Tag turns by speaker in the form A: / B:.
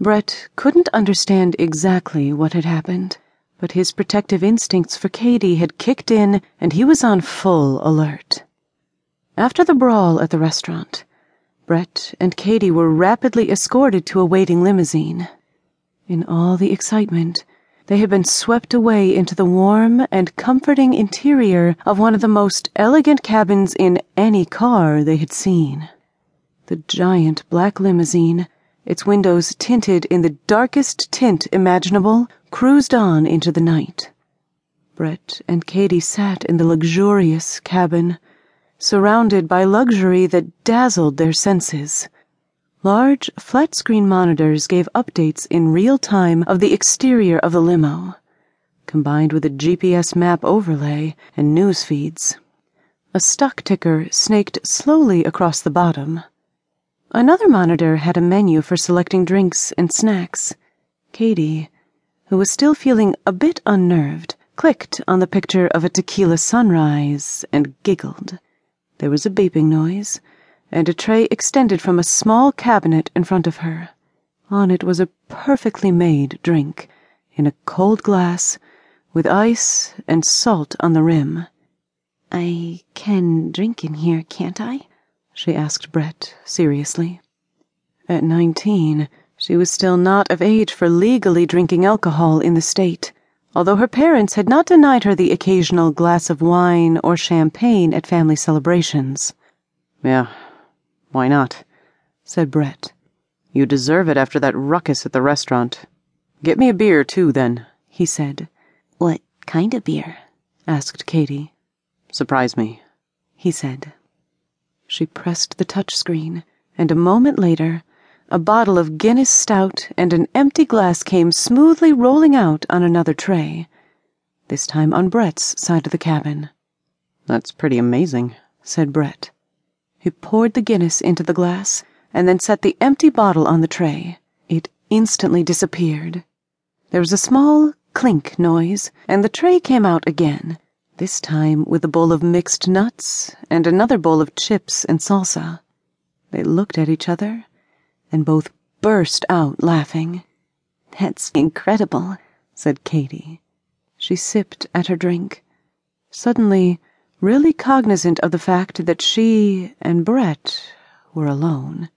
A: Brett couldn't understand exactly what had happened, but his protective instincts for Kady had kicked in and he was on full alert. After the brawl at the restaurant, Brett and Kady were rapidly escorted to a waiting limousine. In all the excitement, they had been swept away into the warm and comforting interior of one of the most elegant cabins in any car they had seen. The giant black limousine, its windows tinted in the darkest tint imaginable, cruised on into the night. Brett and Kady sat in the luxurious cabin, surrounded by luxury that dazzled their senses. Large, flat screen monitors gave updates in real time of the exterior of the limo, combined with a GPS map overlay and news feeds. A stock ticker snaked slowly across the bottom. Another monitor had a menu for selecting drinks and snacks. Kady, who was still feeling a bit unnerved, clicked on the picture of a tequila sunrise and giggled. There was a beeping noise and a tray extended from a small cabinet in front of her. On it was a perfectly made drink, in a cold glass, with ice and salt on the rim.
B: I can drink in here, can't I?
A: She asked Brett seriously. At nineteen, she was still not of age for legally drinking alcohol in the state, although her parents had not denied her the occasional glass of wine or champagne at family celebrations.
C: Yeah, why not?
A: said Brett.
C: You deserve it after that ruckus at the restaurant. Get me a beer, too, then, he said.
B: What kind of beer?
A: asked Kady.
C: Surprise me,
A: he said. She pressed the touchscreen, and a moment later, a bottle of Guinness Stout and an empty glass came smoothly rolling out on another tray, this time on Brett's side of the cabin.
C: That's pretty amazing,
A: said Brett. He poured the Guinness into the glass and then set the empty bottle on the tray. It instantly disappeared. There was a small clink noise, and the tray came out again, this time with a bowl of mixed nuts and another bowl of chips and salsa. They looked at each other and both burst out laughing.
B: That's incredible,
A: said Kady. She sipped at her drink. Suddenly, really cognizant of the fact that she and Brett were alone.